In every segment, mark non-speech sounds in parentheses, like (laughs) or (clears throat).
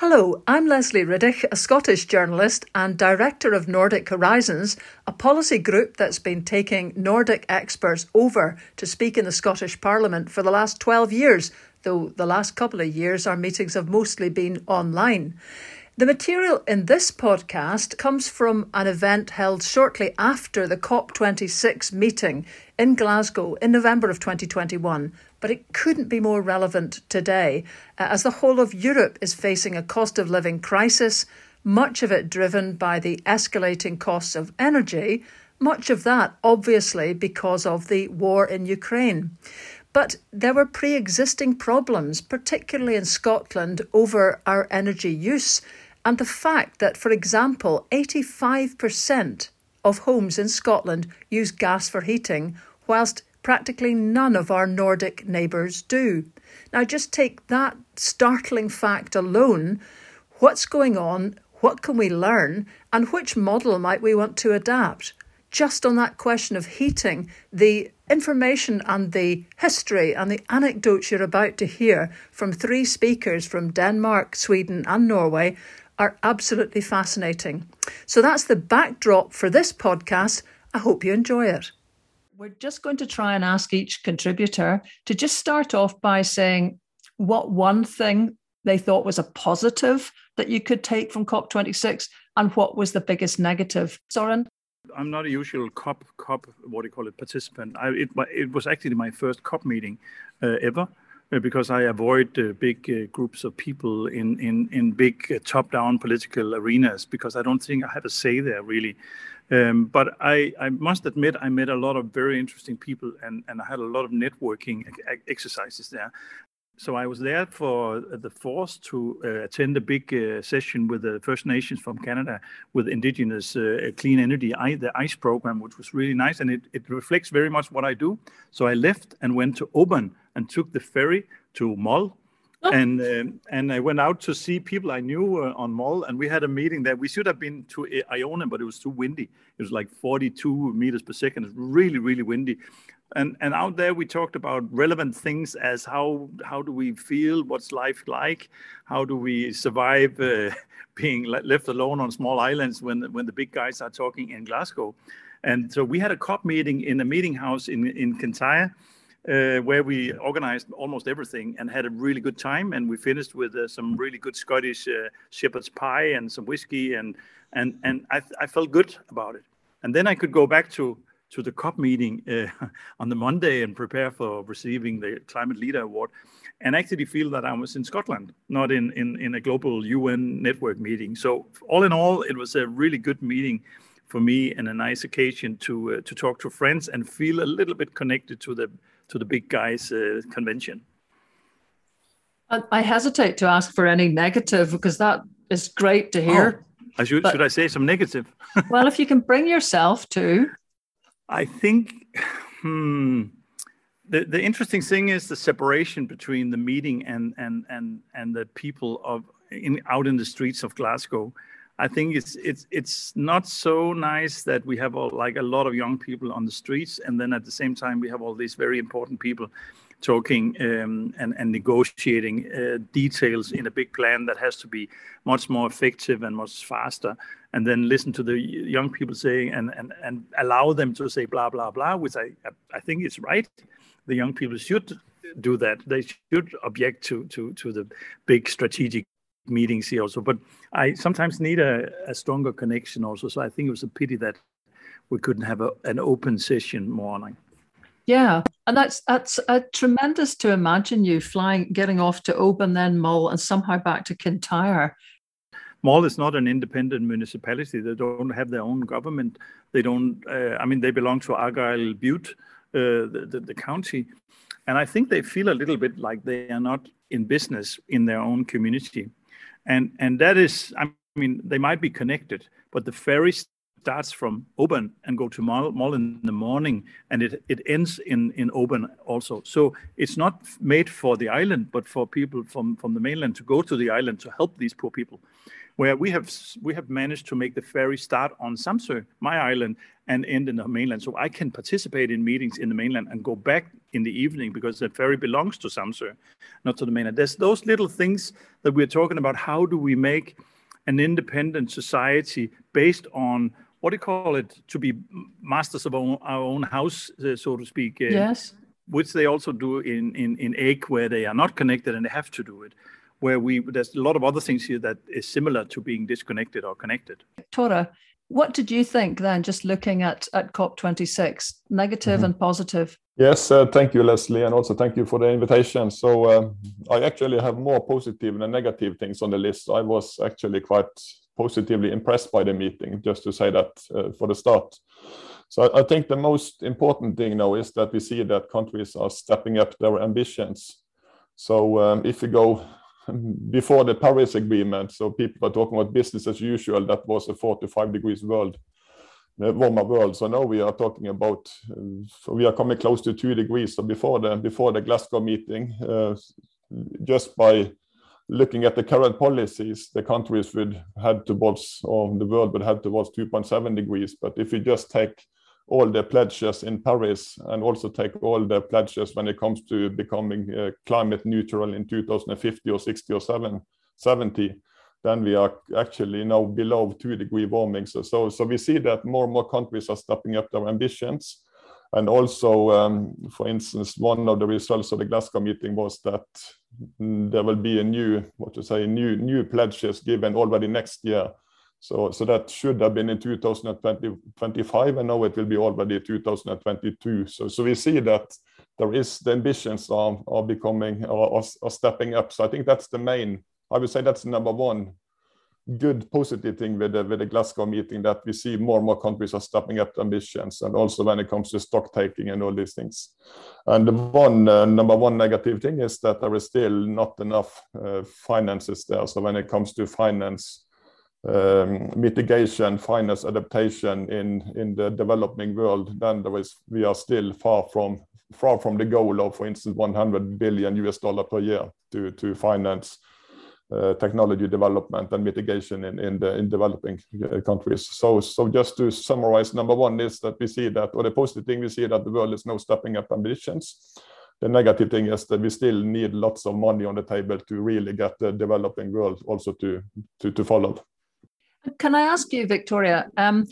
Hello, I'm Lesley Riddoch, a Scottish journalist and director of Nordic Horizons, a policy group that's been taking Nordic experts over to speak in the Scottish Parliament for the last 12 years, though the last couple of years our meetings have mostly been online. The material in this podcast comes from an event held shortly after the COP26 meeting in Glasgow in November of 2021, but it couldn't be more relevant today uh, as the whole of Europe is facing a cost of living crisis, much of it driven by the escalating costs of energy, much of that obviously because of the war in Ukraine. But there were pre existing problems, particularly in Scotland, over our energy use and the fact that, for example, 85% of homes in Scotland use gas for heating, whilst practically none of our Nordic neighbours do. Now, just take that startling fact alone. What's going on? What can we learn? And which model might we want to adapt? Just on that question of heating, the information and the history and the anecdotes you're about to hear from three speakers from Denmark, Sweden, and Norway are absolutely fascinating. So that's the backdrop for this podcast. I hope you enjoy it. We're just going to try and ask each contributor to just start off by saying what one thing they thought was a positive that you could take from COP26 and what was the biggest negative. Soren? I'm not a usual COP, COP, what do you call it, participant. I, it, it was actually my first COP meeting uh, ever. Uh, because I avoid uh, big uh, groups of people in in in big uh, top-down political arenas because I don't think I have a say there really. Um, but I, I must admit I met a lot of very interesting people and, and I had a lot of networking exercises there. So I was there for the force to uh, attend a big uh, session with the First Nations from Canada with Indigenous uh, clean energy, the ICE program, which was really nice, and it, it reflects very much what I do. So I left and went to Oban and took the ferry to Mull. Oh. And um, and I went out to see people I knew uh, on Mull, and we had a meeting there. We should have been to Iona, but it was too windy. It was like 42 meters per second. It's really, really windy and and out there we talked about relevant things as how how do we feel what's life like how do we survive uh, (laughs) being left alone on small islands when when the big guys are talking in glasgow and so we had a cop meeting in a meeting house in in kintyre uh, where we organized almost everything and had a really good time. And we finished with uh, some really good scottish uh, shepherd's pie and some whiskey and and and I, I felt good about it. And then i could go back to to the COP meeting uh, (laughs) on the Monday and prepare for receiving the Climate Leader Award, and actually feel that I was in Scotland, not in, in, in a global UN network meeting. So all in all, it was a really good meeting for me and a nice occasion to uh, to talk to friends and feel a little bit connected to the to the big guys uh, convention. I hesitate to ask for any negative because that is great to hear. Oh, I should, but, should I say some negative? (laughs) well, if you can bring yourself to I think hmm, the the interesting thing is the separation between the meeting and and and and the people of in out in the streets of Glasgow. I think it's it's it's not so nice that we have all, like a lot of young people on the streets, and then at the same time we have all these very important people talking um, and, and negotiating uh, details in a big plan that has to be much more effective and much faster and then listen to the young people saying and, and, and allow them to say blah blah blah which I, I think is right. The young people should do that. They should object to to to the big strategic meetings here also but i sometimes need a, a stronger connection also so i think it was a pity that we couldn't have a, an open session morning yeah, and that's that's a tremendous to imagine you flying, getting off to Oban, then Mull, and somehow back to Kintyre. Mull is not an independent municipality. They don't have their own government. They don't. Uh, I mean, they belong to Argyll Bute, uh, the, the, the county, and I think they feel a little bit like they are not in business in their own community, and and that is. I mean, they might be connected, but the ferry starts from Oban and go to Mull, in the morning, and it, it ends in, in Oban also. So it's not made for the island, but for people from, from the mainland to go to the island to help these poor people. Where we have we have managed to make the ferry start on Samsø, my island, and end in the mainland. So I can participate in meetings in the mainland and go back in the evening because the ferry belongs to Samsø, not to the mainland. There's those little things that we're talking about. How do we make an independent society based on what do you call it to be masters of our, own house, uh, so to speak? Uh, yes. Which they also do in, in, in Eigg, where they are not connected and they have to do it. Where we there's a lot of other things here that is similar to being disconnected or connected. Tore, what did you think then, just looking at, at COP26, negative mm-hmm. and positive? Yes, uh, thank you, Lesley, and also thank you for the invitation. So uh, I actually have more positive than negative things on the list. I was actually quite positively impressed by the meeting, just to say that uh, for the start. So I think the most important thing now is that we see that countries are stepping up their ambitions. So um, if you go before the Paris Agreement, so people are talking about business as usual. That was a four to five degrees world, warmer world. So now we are talking about uh, we are coming close to two degrees. So before the before the Glasgow meeting, uh, just by looking at the current policies, the countries would head towards, or the world would head towards 2.7 degrees. But if we just take all the pledges in Paris and also take all the pledges when it comes to becoming uh, climate neutral in 2050 or 60 or 7, 70, then we are actually now below two degree warming. So, so, so we see that more and more countries are stepping up their ambitions. And also, um, for instance, one of the results of the Glasgow meeting was that there will be a new, what to say, new new pledges given already next year so, that should have been in 2025, and now it will be already 2022. So, we see that there is the ambitions are, becoming are stepping up. So I think that's the main. I would say that's number one good positive thing with the, with the Glasgow meeting that we see more and more countries are stepping up ambitions and also when it comes to stock taking and all these things. And the one uh, number one negative thing is that there is still not enough uh, finances there. So when it comes to finance um, mitigation, finance adaptation in, in the developing world, then there is, we are still far from far from the goal of, for instance, 100 billion US dollar per year to, to finance uh, technology development and mitigation in, in the in developing uh, countries. So, so just to summarize, number one is that we see that, or the positive thing we see that the world is now stepping up ambitions. The negative thing is that we still need lots of money on the table to really get the developing world also to to, to follow. Can I ask you, Viktoria? Um,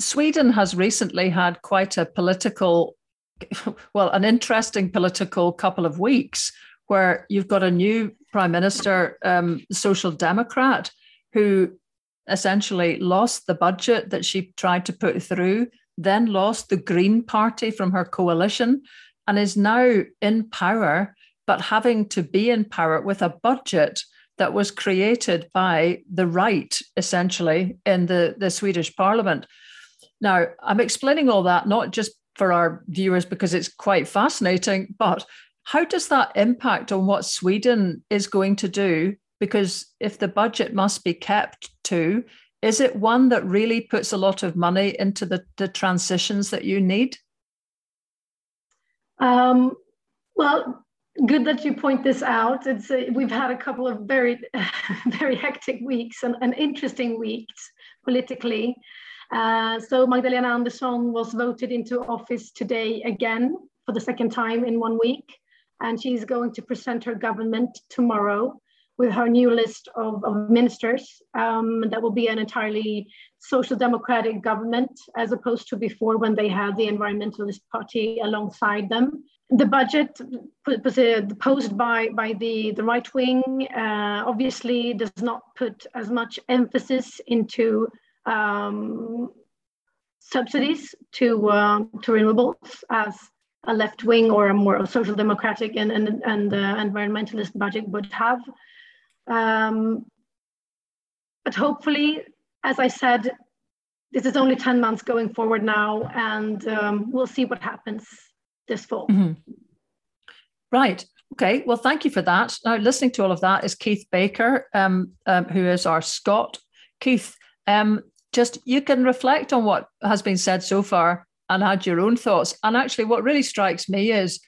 Sweden has recently had quite a political, (laughs) well, an interesting political couple of weeks where you've got a new prime minister, um, social democrat, who essentially lost the budget that she tried to put through, then lost the Green Party from her coalition, and is now in power, but having to be in power with a budget that was created by the right, essentially, in the, the Swedish parliament. Now, I'm explaining all that not just for our viewers because it's quite fascinating, but how does that impact on what Sweden is going to do? Because if the budget must be kept to, is it one that really puts a lot of money into the, the transitions that you need? Um, well, good that you point this out. It's a, we've had a couple of very, (laughs) very hectic weeks and, and interesting weeks politically. Uh, so Magdalena Andersson was voted into office today again for the second time in one week, and she's going to present her government tomorrow with her new list of, of ministers. Um, that will be an entirely social democratic government, as opposed to before when they had the environmentalist party alongside them the budget posed by, by the, the right wing uh, obviously does not put as much emphasis into um, subsidies to, uh, to renewables as a left wing or a more social democratic and, and, and uh, environmentalist budget would have. Um, but hopefully, as I said, this is only 10 months going forward now, and um, we'll see what happens this fall. Mm-hmm. Right. Okay. Well, thank you for that. Now, listening to all of that is Keith Baker, um, um, who is our Scot. Keith, um, just you can reflect on what has been said so far and add your own thoughts. And actually, what really strikes me is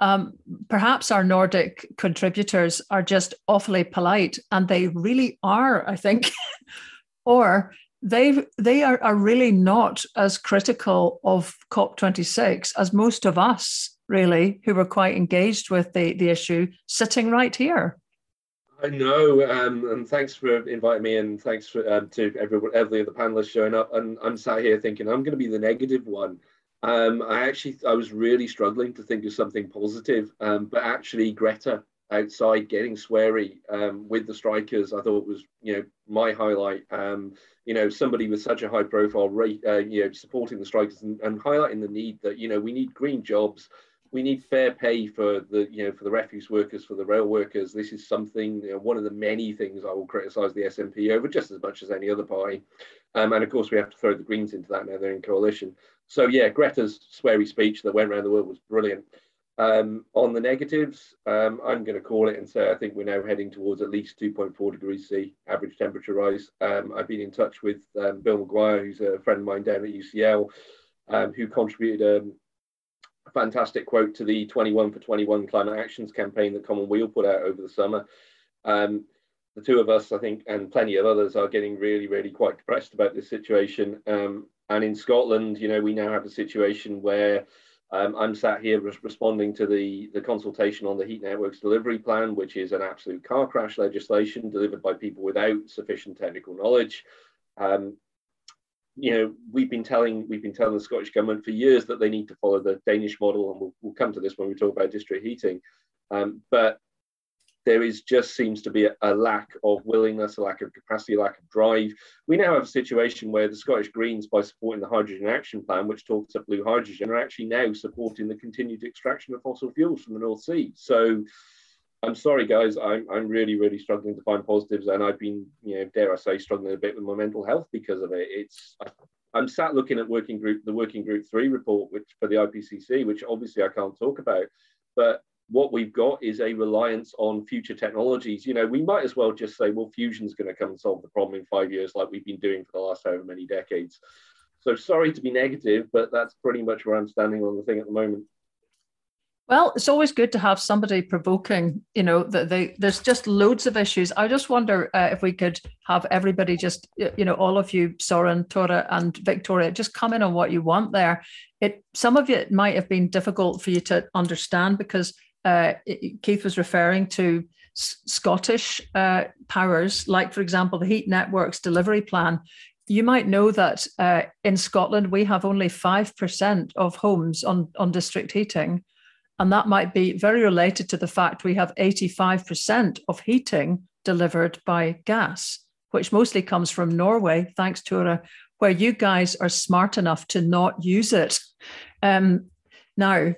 um, perhaps our Nordic contributors are just awfully polite, and they really are, I think, (laughs) or they they are, are really not as critical of COP26 as most of us really, who were quite engaged with the, the issue, sitting right here. I know, um, and thanks for inviting me, and thanks for, um, to everyone, every of the panelists showing up. And I'm sat here thinking I'm going to be the negative one. Um, I actually, I was really struggling to think of something positive, um, but actually Greta outside getting sweary um, with the strikers, I thought was, you know, my highlight. Um, you know, somebody with such a high profile uh, you know, supporting the strikers and, and highlighting the need that, you know, we need green jobs. We need fair pay for the you know for the refuse workers for the rail workers. This is something you know, one of the many things i will criticize the snp over just as much as any other party. Um, and of course we have to throw the greens into that now they're in coalition. So yeah greta's sweary speech that went around the world was brilliant um, on the negatives um, i'm going to call it and say i think we're now heading towards at least 2.4 degrees c average temperature rise um, i've been in touch with um, bill mcguire who's a friend of mine down at ucl um, who contributed a fantastic quote to the 21 for 21 climate actions campaign that Common Weal put out over the summer. Um, the two of us, I think, and plenty of others are getting really, really quite depressed about this situation. Um, and in Scotland, you know, we now have a situation where um, I'm sat here responding to the, the consultation on the Heat Networks Delivery Plan, which is an absolute car crash legislation delivered by people without sufficient technical knowledge. Um, you know, we've been telling we've been telling the Scottish government for years that they need to follow the Danish model, and we'll, we'll come to this when we talk about district heating. Um, but there is just seems to be a, a, lack of willingness, a lack of capacity, a lack of drive. We now have a situation where the Scottish Greens, by supporting the Hydrogen Action Plan, which talks of blue hydrogen, are actually now supporting the continued extraction of fossil fuels from the North Sea. So I'm sorry, guys. I'm, I'm really, really struggling to find positives, and I've been, you know, dare I say, struggling a bit with my mental health because of it. It's I'm sat looking at working group, the working group three report, which for the IPCC, which obviously I can't talk about, but what we've got is a reliance on future technologies. You know, we might as well just say, well, fusion's going to come and solve the problem in five years, like we've been doing for the last however many decades. So sorry to be negative, but that's pretty much where I'm standing on the thing at the moment. Well, it's always good to have somebody provoking. You know, there's just loads of issues. I just wonder uh, if we could have everybody just, you know, all of you, Soren, Tore, and Viktoria, just come in on what you want there. It some of it might have been difficult for you to understand because uh, Keith was referring to Scottish uh, powers, like for example the Heat Networks delivery plan. You might know that uh, in Scotland we have only five percent of homes on on district heating and that might be very related to the fact we have 85% of heating delivered by gas, which mostly comes from Norway, thanks to a, where you guys are smart enough to not use it. Um, now,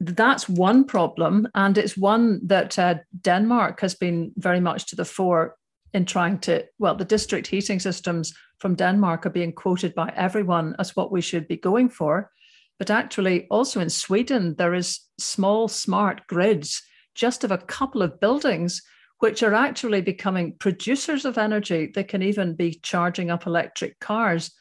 that's one problem, and it's one that uh, Denmark has been very much to the fore in trying to. Well, the district heating systems from Denmark are being quoted by everyone as what we should be going for. But actually, also in Sweden, there is small smart grids just of a couple of buildings which are actually becoming producers of energy. They can even be charging up electric cars.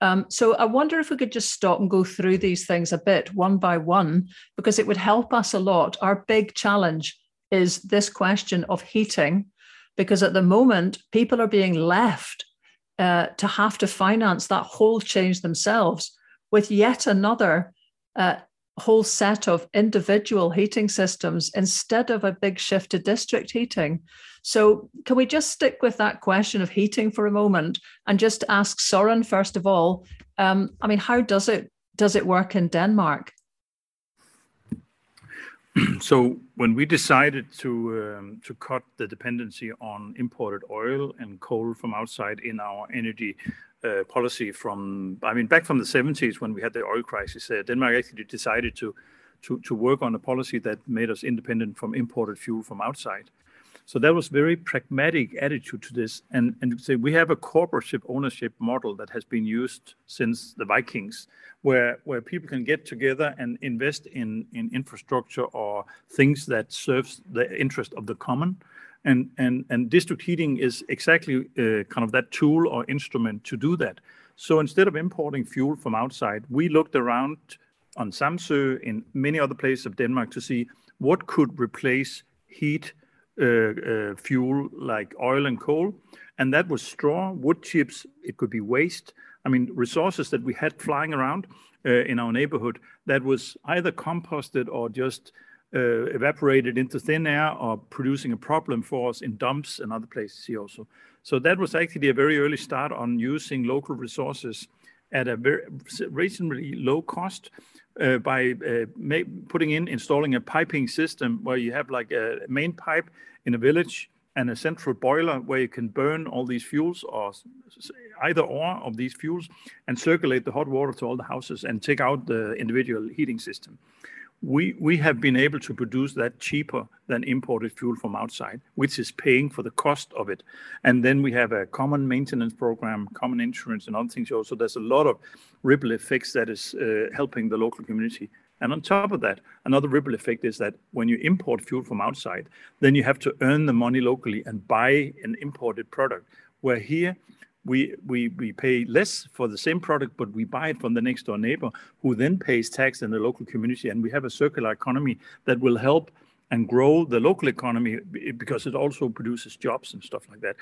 Um, so I wonder if we could just stop and go through these things a bit one by one, because it would help us a lot. Our big challenge is this question of heating, because at the moment, people are being left uh, to have to finance that whole change themselves with yet another uh, whole set of individual heating systems instead of a big shift to district heating. So, can we just stick with that question of heating for a moment and just ask Soren first of all? Um, I mean, how does it does it work in Denmark? So, when we decided to um, to cut the dependency on imported oil and coal from outside in our energy uh, policy from, I mean, back from the 70s when we had the oil crisis, uh, Denmark actually decided to, to, to work on a policy that made us independent from imported fuel from outside. So that was very pragmatic attitude to this. And, and say we have a cooperative ownership model that has been used since the Vikings, where, where people can get together and invest in, in infrastructure or things that serves the interest of the common and and and district heating is exactly uh, kind of that tool or instrument to do that. So instead of importing fuel from outside, we looked around on Samsø in many other places of Denmark to see what could replace heat uh, uh, fuel like oil and coal, and that was straw, wood chips. It could be waste. I mean, resources that we had flying around uh, in our neighborhood that was either composted or just uh, evaporated into thin air or producing a problem for us in dumps and other places here also. So that was actually a very early start on using local resources at a very reasonably low cost uh, by uh, putting in, installing a piping system where you have like a main pipe in a village and a central boiler where you can burn all these fuels or either or of these fuels and circulate the hot water to all the houses and take out the individual heating system. We, have been able to produce that cheaper than imported fuel from outside, which is paying for the cost of it. And then we have a common maintenance program, common insurance, and other things. Also, there's a lot of ripple effects that is uh, helping the local community. And on top of that, another ripple effect is that when you import fuel from outside, then you have to earn the money locally and buy an imported product. Where here, we, we, we pay less for the same product, but we buy it from the next door neighbor who then pays tax in the local community. And we have a circular economy that will help and grow the local economy because it also produces jobs and stuff like that.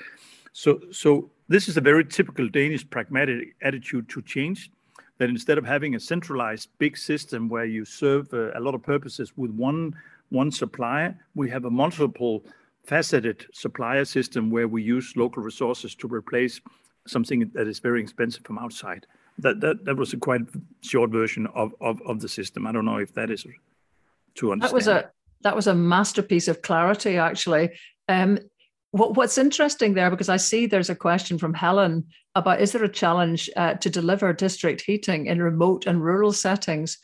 So, so this is a very typical Danish pragmatic attitude to change that instead of having a centralized big system where you serve uh, a lot of purposes with one one supplier, we have a multiple faceted supplier system where we use local resources to replace something that is very expensive from outside. That that, that was a quite short version of, of, of the system. I don't know if that is to understand. That was a that was a masterpiece of clarity, actually. Um, what, what's interesting there, because I see there's a question from Helen about is there a challenge uh, to deliver district heating in remote and rural settings?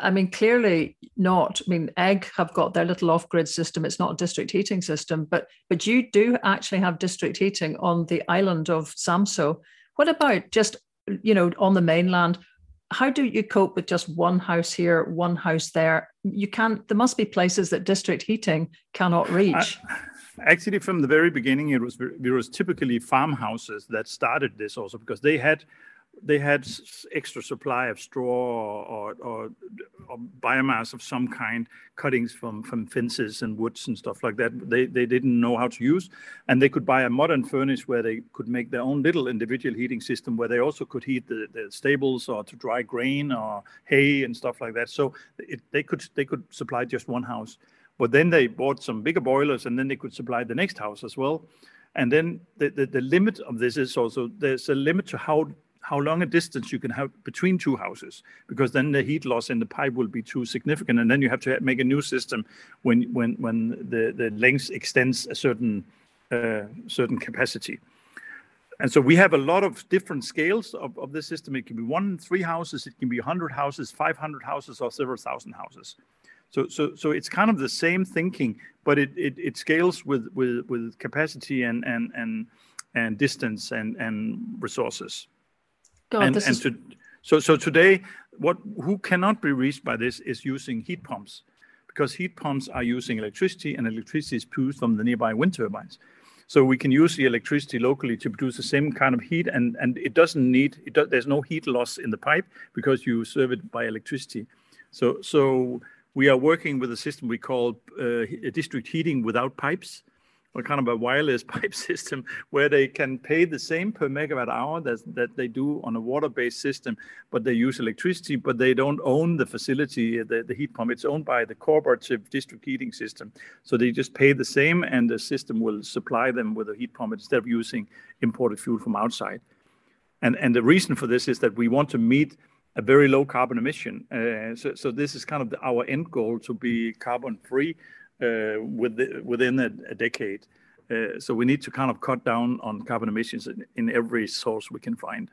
I mean, clearly not. I mean, Eigg have got their little off-grid system. It's not a district heating system, but but you do actually have district heating on the island of Samsø. What about just you know on the mainland? How do you cope with just one house here, one house there? You can't. There must be places that district heating cannot reach. I, Actually, from the very beginning, it was it was typically farmhouses that started this also because they had they had extra supply of straw or, or, or, biomass of some kind, cuttings from, from fences and woods and stuff like that. They, they didn't know how to use, and they could buy a modern furnace where they could make their own little individual heating system where they also could heat the, the stables or to dry grain or hay and stuff like that. So it, they could they could supply just one house. But then they bought some bigger boilers, and then they could supply the next house as well. And then the, the, the limit of this is also there's a limit to how how long a distance you can have between two houses, because then the heat loss in the pipe will be too significant, and then you have to make a new system when when when the the length extends a certain uh, certain capacity. And so we have a lot of different scales of, of this system. It can be one, three houses, it can be 100 houses, 500 houses, or several thousand houses. So, so, so it's kind of the same thinking, but it, it, it scales with, with, with capacity and, and, and, and distance and, and resources. God, and, and is... to, so, so today, what who cannot be reached by this is using heat pumps, because heat pumps are using electricity, and electricity is produced from the nearby wind turbines. So we can use the electricity locally to produce the same kind of heat, and, and it doesn't need it. Does, there's no heat loss in the pipe because you serve it by electricity. So so we are working with a system we call uh, district heating without pipes, kind of a wireless (laughs) pipe system where they can pay the same per megawatt hour that, that they do on a water-based system, but they use electricity, but they don't own the facility, the, the heat pump. It's owned by the cooperative district heating system. So they just pay the same and the system will supply them with a heat pump instead of using imported fuel from outside. And, and the reason for this is that we want to meet a very low carbon emission. Uh, so, so this is kind of the, our end goal to be carbon free uh, within a, a decade. Uh, so we need to kind of cut down on carbon emissions in, in every source we can find.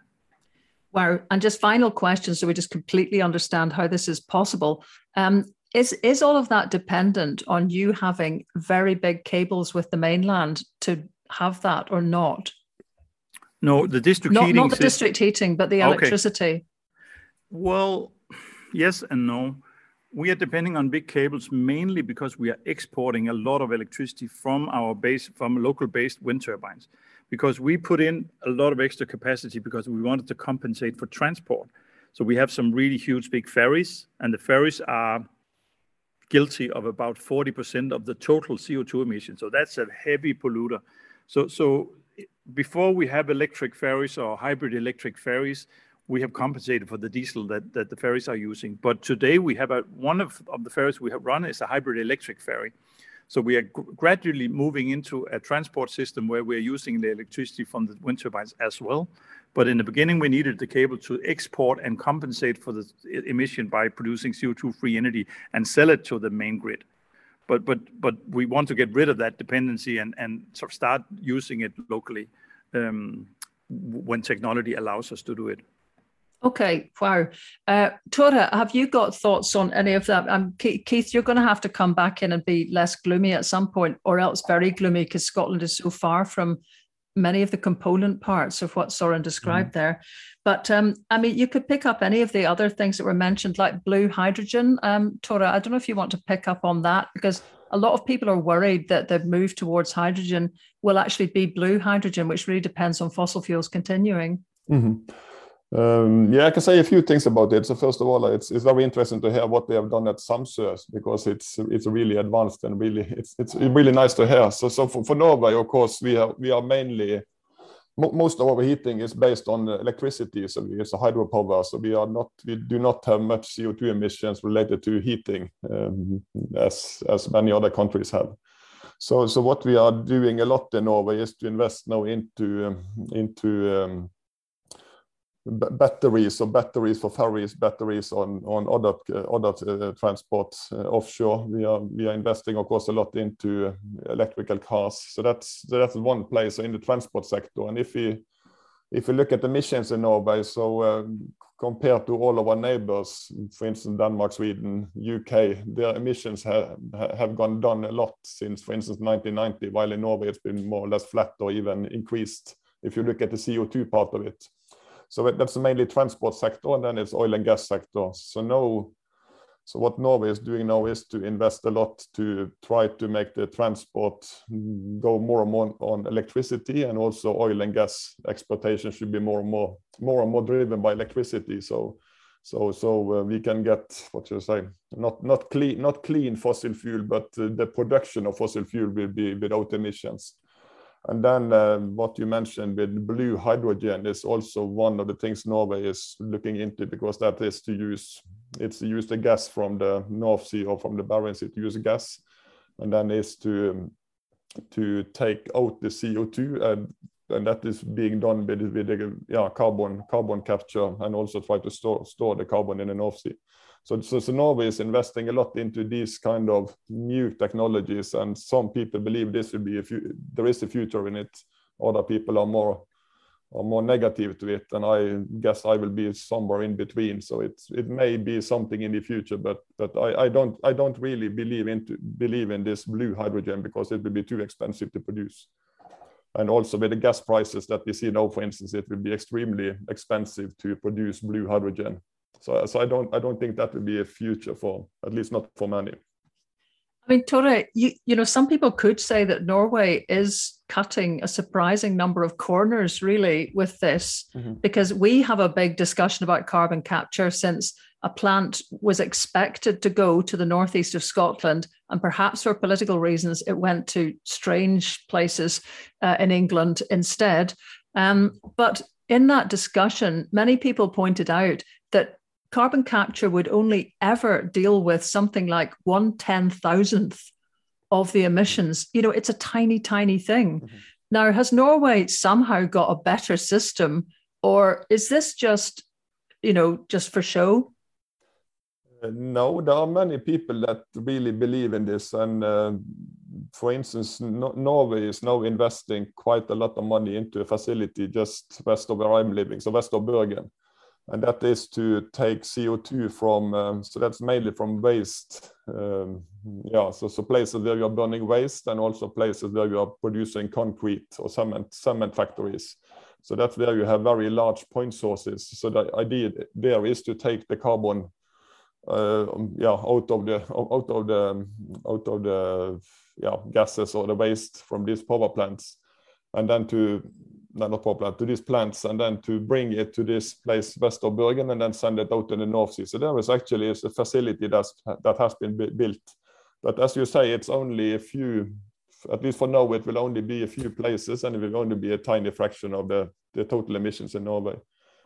Wow. And just final question, so we just completely understand how this is possible. Um, is is all of that dependent on you having very big cables with the mainland to have that or not? No, the district not, heating. Not the district heating, but the electricity. Okay. Well, yes and no. We are depending on big cables mainly because we are exporting a lot of electricity from our base, from local-based wind turbines, because we put in a lot of extra capacity because we wanted to compensate for transport. So we have some really huge big ferries, and the ferries are guilty of about 40% of the total CO2 emissions. So that's a heavy polluter. So, so before we have electric ferries or hybrid electric ferries, we have compensated for the diesel that, that the ferries are using. But today we have a, one of, of the ferries we have run is a hybrid electric ferry. So we are gradually moving into a transport system where we're using the electricity from the wind turbines as well. But in the beginning, we needed the cable to export and compensate for the emission by producing CO2-free energy and sell it to the main grid. But but but we want to get rid of that dependency and and sort of start using it locally um, when technology allows us to do it. Okay, wow. Uh, Tore, have you got thoughts on any of that? Um, Keith, you're going to have to come back in and be less gloomy at some point, or else very gloomy because Scotland is so far from many of the component parts of what Soren described mm-hmm. there. But um, I mean, you could pick up any of the other things that were mentioned, like blue hydrogen. Um, Tore, I don't know if you want to pick up on that because a lot of people are worried that the move towards hydrogen will actually be blue hydrogen, which really depends on fossil fuels continuing. Mm-hmm. Um, yeah, I can say a few things about it. So first of all, it's, it's very interesting to hear what they have done at Samsø because it's it's really advanced and really it's it's really nice to hear. So so for, for Norway, of course, we are we are mainly most of our heating is based on electricity, so we use hydropower. So we are not we do not have much CO2 emissions related to heating um, as as many other countries have. So so what we are doing a lot in Norway is to invest now into um, into um, batteries or batteries for ferries, batteries on other other uh, transport uh, offshore. We are we are investing, of course, a lot into electrical cars. So that's that's one place in the transport sector. And if we look at the emissions in Norway, so uh, compared to all of our neighbors, for instance, Denmark, Sweden, UK, their emissions have have gone down a lot since, for instance, 1990. While in Norway it's been more or less flat or even increased. If you look at the CO2 part of it. So that's mainly transport sector, and then it's oil and gas sector. So no, so what Norway is doing now is to invest a lot to try to make the transport go more and more on electricity, and also oil and gas exploitation should be more and more more and more driven by electricity. So so so uh, we can get what you say not not clean not clean fossil fuel, but uh, the production of fossil fuel will be without emissions. And then uh, what you mentioned with blue hydrogen is also one of the things Norway is looking into because that is to use it's to use the gas from the North Sea or from the Barents Sea to use gas, and then is to to take out the CO2 and and that is being done with with the yeah carbon carbon capture and also try to store store the carbon in the North Sea. So, so, so Norway is investing a lot into these kind of new technologies, and some people believe this will be a few, there is a future in it. Other people are more are more negative to it, and I guess I will be somewhere in between. So it it may be something in the future, but but I, I don't I don't really believe into believe in this blue hydrogen because it will be too expensive to produce. And also with the gas prices that we see now, for instance, it will be extremely expensive to produce blue hydrogen. So, so I don't I don't think that will be a future for at least not for many. I mean, Tore, you, you know, some people could say that Norway is cutting a surprising number of corners, really, with this, mm-hmm. because we have a big discussion about carbon capture since a plant was expected to go to the northeast of Scotland, and perhaps for political reasons, it went to strange places uh, in England instead. Um, but in that discussion, many people pointed out that carbon capture would only ever deal with something like one ten thousandth of the emissions. You know, it's a tiny, tiny thing. Mm-hmm. Now, has Norway somehow got a better system, or is this just, you know, just for show? No, there are many people that really believe in this, and uh, for instance, no Norway is now investing quite a lot of money into a facility just west of where I'm living, so west of Bergen and that is to take CO2 from, um, so that's mainly from waste. Um, yeah, so, so places where you are burning waste and also places where you are producing concrete or cement, cement factories. So that's where you have very large point sources. So the idea there is to take the carbon, yeah, out of the out of the out of the yeah gases or the waste from these power plants, and then to not power plant, to these plants and then to bring it to this place west of Bergen and then send it out in the North Sea. So there is actually a facility that's, that has been built. But as you say, it's only a few at least for now, it will only be a few places, and it will only be a tiny fraction of the the total emissions in Norway.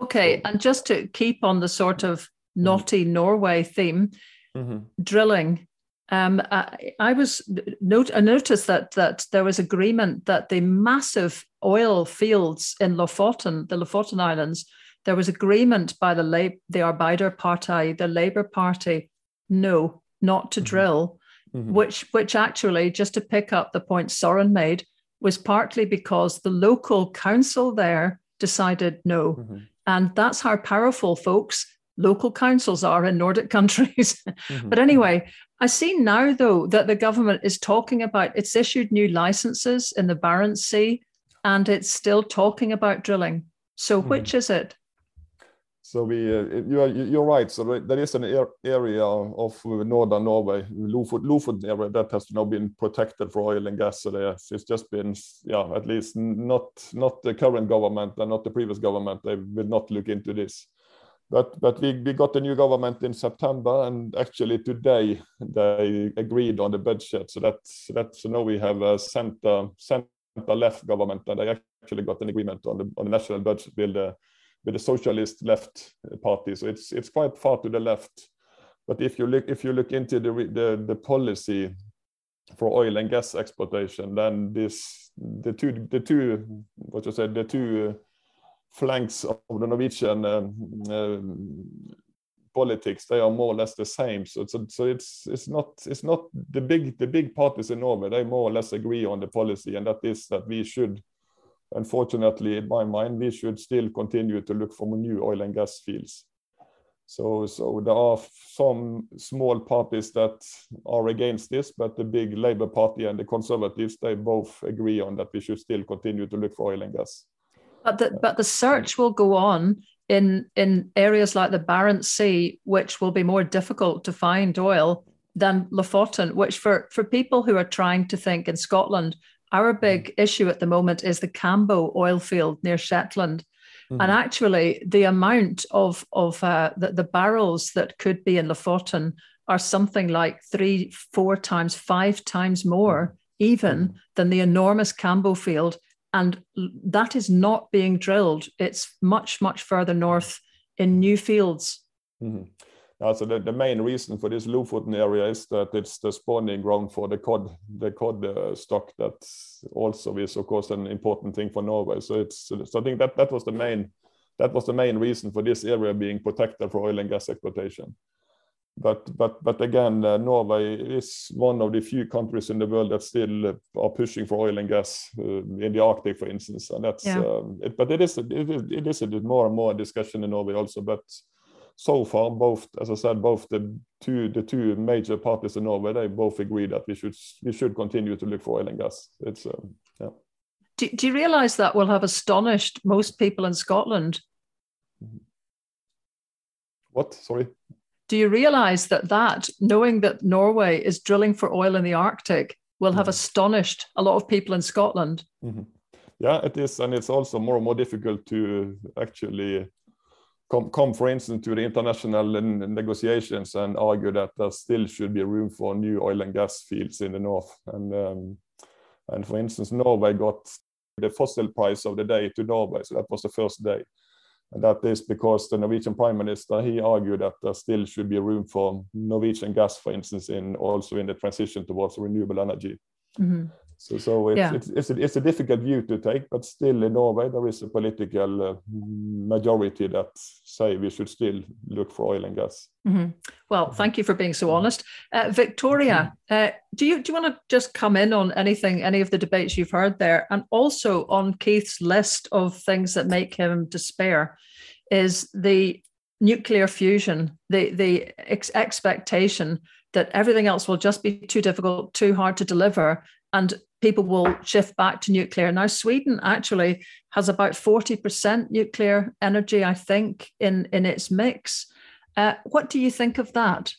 Okay, and just to keep on the sort of. Naughty mm-hmm. Norway theme, mm-hmm. drilling. Um, I, I, was note I noticed that that there was agreement that the massive oil fields in Lofoten, the Lofoten Islands, there was agreement by the lab, the Arbeiderparti, the Labour Party, no, not to mm-hmm. drill, mm-hmm. which which actually, just to pick up the point Soren made, was partly because the local council there decided no. Mm-hmm. And that's how powerful folks local councils are in Nordic (laughs) countries. Mm-hmm. but anyway, I see now though that the government is talking about it's issued new licenses in the Barents Sea and it's still talking about drilling. So mm-hmm. which is it? So we, uh, you are, you're right. So there is an area of northern Norway, Lofot, Lofoten area, that has now been protected for oil and gas. So there's, it's just been, yeah, at least not not the current government and not the previous government. They will not look into this. But but we, got a new government in September, and actually today they agreed on the budget. So that that so now we have a center center left government, and they actually got an agreement on the on the national budget with the with the socialist left party. So it's it's quite far to the left. But if you look if you look into the the, the policy for oil and gas exploitation, then this the two flanks of the Norwegian um, uh, politics they are more or less the same. So, so so it's it's not it's not the big the big parties in Norway they more or less agree on the policy, and that is that we should unfortunately, in my mind, we should still continue to look for new oil and gas fields. So, so there are some small parties that are against this, but the big Labour Party and the Conservatives, they both agree on that we should still continue to look for oil and gas. But the, but the search will go on in, in areas like the Barents Sea, which will be more difficult to find oil than Lofoten, which for, for people who are trying to think in Scotland, our mm-hmm. big issue at the moment is the Cambo oil field near Shetland. Mm-hmm. And actually, the amount of, of uh, the, the barrels that could be in Lofoten are something like three, four times, five times more, even mm-hmm. than the enormous Cambo field. And that is not being drilled. It's much, much further north in new fields. Mm-hmm. Uh, so the, the main reason for this Lofoten area is that it's the spawning ground for the cod, the cod uh, stock that also is of course an important thing for Norway. So it's so I think that that was the main that was the main reason for this area being protected for oil and gas exploitation. But but but again, uh, Norway is one of the few countries in the world that still are pushing for oil and gas uh, in the Arctic, for instance. And that's yeah. um, it, but it is it is it is a more and more discussion in Norway also, but so far, both, as I said, both the two the two major parties in Norway, they both agree that we should we should continue to look for oil and gas. It's um, yeah. Do, do you realise that will have astonished most people in Scotland? What? Sorry. Do you realise that that knowing that Norway is drilling for oil in the Arctic will have mm-hmm. astonished a lot of people in Scotland? Mm-hmm. Yeah, it is, and it's also more and more difficult to actually come, come, for instance, to the international negotiations and argue that there still should be room for new oil and gas fields in the north. And, um, and for instance, Norway got the fossil price of the day to Norway, so that was the first day. And that is because the Norwegian Prime Minister he argued that there still should be room for Norwegian gas, for instance, in also in the transition towards renewable energy. Mm-hmm. So, so it's, yeah. it's, it's, a, it's a difficult view to take, but still in Norway there is a political uh, majority that say we should still look for oil and gas. Mm-hmm. Well, thank you for being so honest, uh, Viktoria. Uh, do you do you want to just come in on anything, any of the debates you've heard there, and also on Keith's list of things that make him despair, is the nuclear fusion, the the ex- expectation that everything else will just be too difficult, too hard to deliver, and people will shift back to nuclear. Now, Sweden actually has about 40% nuclear energy, I think, in, in its mix. Uh, what do you think of that?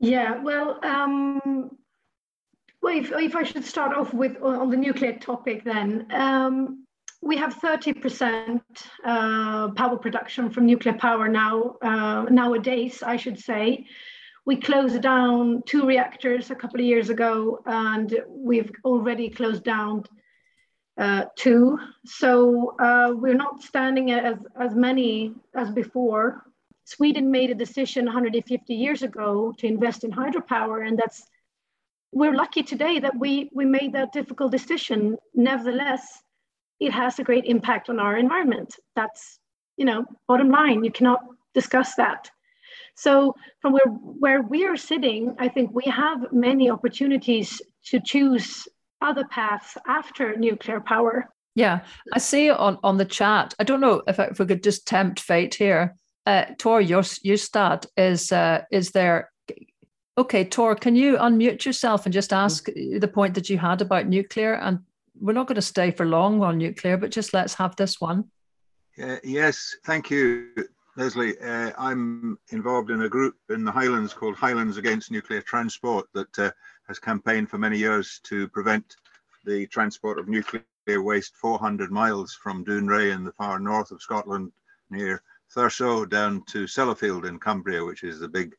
Yeah, well, um, well if, if I should start off with on the nuclear topic, then um, we have 30% uh, power production from nuclear power now, uh, nowadays, I should say we closed down two reactors a couple of years ago, and we've already closed down uh, two. So uh, we're not standing as, as many as before. Sweden made a decision 150 years ago to invest in hydropower, and that's we're lucky today that we we made that difficult decision. Nevertheless, it has a great impact on our environment. That's you know bottom line. You cannot discuss that. So from where, where we are sitting, I think we have many opportunities to choose other paths after nuclear power. Yeah, I see on, on the chat. I don't know if, I, if we could just tempt fate here. Uh, Tor, your, your start is uh, is there. Okay, Tor, can you unmute yourself and just ask the point that you had about nuclear? And we're not going to stay for long on nuclear, but just let's have this one. Uh, yes, thank you. Lesley, uh, I'm involved in a group in the Highlands called Highlands Against Nuclear Transport that uh, has campaigned for many years to prevent the transport of nuclear waste 400 miles from Dounreay in the far north of Scotland near Thurso down to Sellafield in Cumbria, which is the big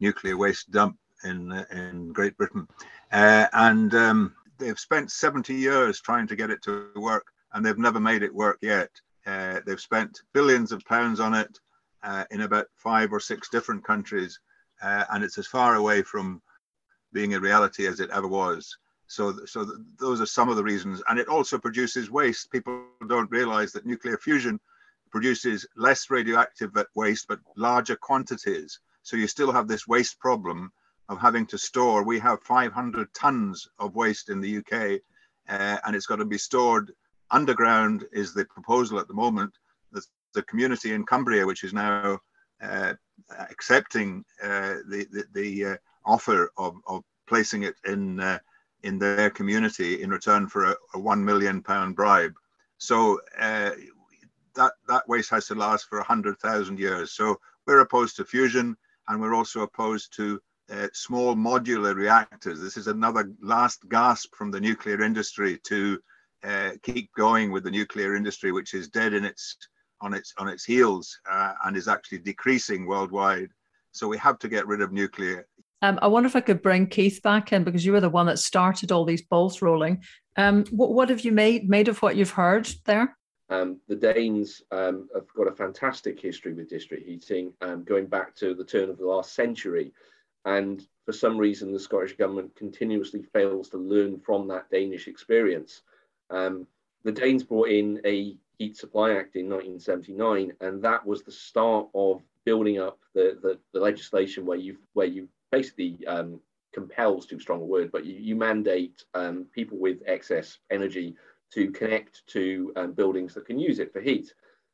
nuclear waste dump in, uh, in Great Britain. Uh, and um, they've spent 70 years trying to get it to work and they've never made it work yet. Uh, they've spent billions of pounds on it uh, in about five or six different countries, uh, and it's as far away from being a reality as it ever was. So, so th- those are some of the reasons, and it also produces waste. People don't realize that nuclear fusion produces less radioactive waste, but larger quantities. So you still have this waste problem of having to store. We have 500 tons of waste in the UK, uh, and it's got to be stored underground. Is the proposal at the moment? The community in Cumbria, which is now uh, accepting uh, the the, the uh, offer of, of placing it in uh, in their community in return for a, a one million pound bribe. So uh, that that waste has to last for hundred thousand years. So we're opposed to fusion, and we're also opposed to small modular reactors. This is another last gasp from the nuclear industry to keep going with the nuclear industry, which is dead in its on its on its heels uh, and is actually decreasing worldwide. So we have to get rid of nuclear. Um, I wonder if I could bring Keith back in because you were the one that started all these balls rolling. Um, what, what have you made made of what you've heard there? Um, the Danes um, have got a fantastic history with district heating, um, going back to the turn of the last century. And for some reason, the Scottish government continuously fails to learn from that Danish experience. Um, the Danes brought in a Heat Supply Act in 1979, and that was the start of building up the, the, the legislation where you where you basically um, compels too strong a word, but you, you mandate um, people with excess energy to connect to um, buildings that can use it for heat.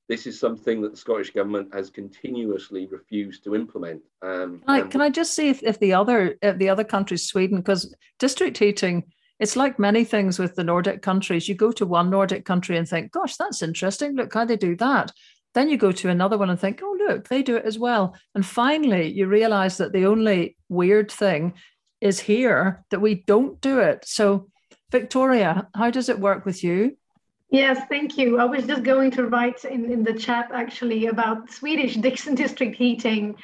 This is something that the Scottish government has continuously refused to implement. Um, can, I, can I just see if, if the other if the other countries, Sweden, because district heating it's like many things with the Nordic countries. You go to one Nordic country and think, gosh, that's interesting. Look how they do that. Then you go to another one and think, oh, look, they do it as well. And finally, you realize that the only weird thing is here that we don't do it. So, Viktoria, how does it work with you? Yes, thank you. I was just going to write in, in the chat actually about Swedish Dixon (laughs) district heating.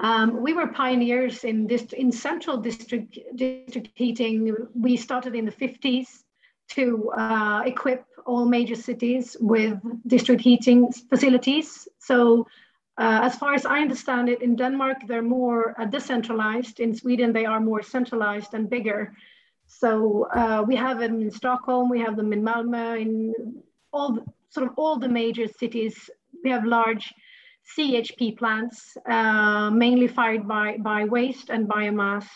Um, we were pioneers in this in central district district heating. We started in the 50s to uh, equip all major cities with district heating facilities. So uh, as far as I understand it, in Denmark, they're more uh, decentralized. In Sweden, they are more centralized and bigger. So uh, we have them in Stockholm, we have them in Malmö, in all the, sort of all the major cities. We have large CHP plants, uh, mainly fired by, by waste and biomass.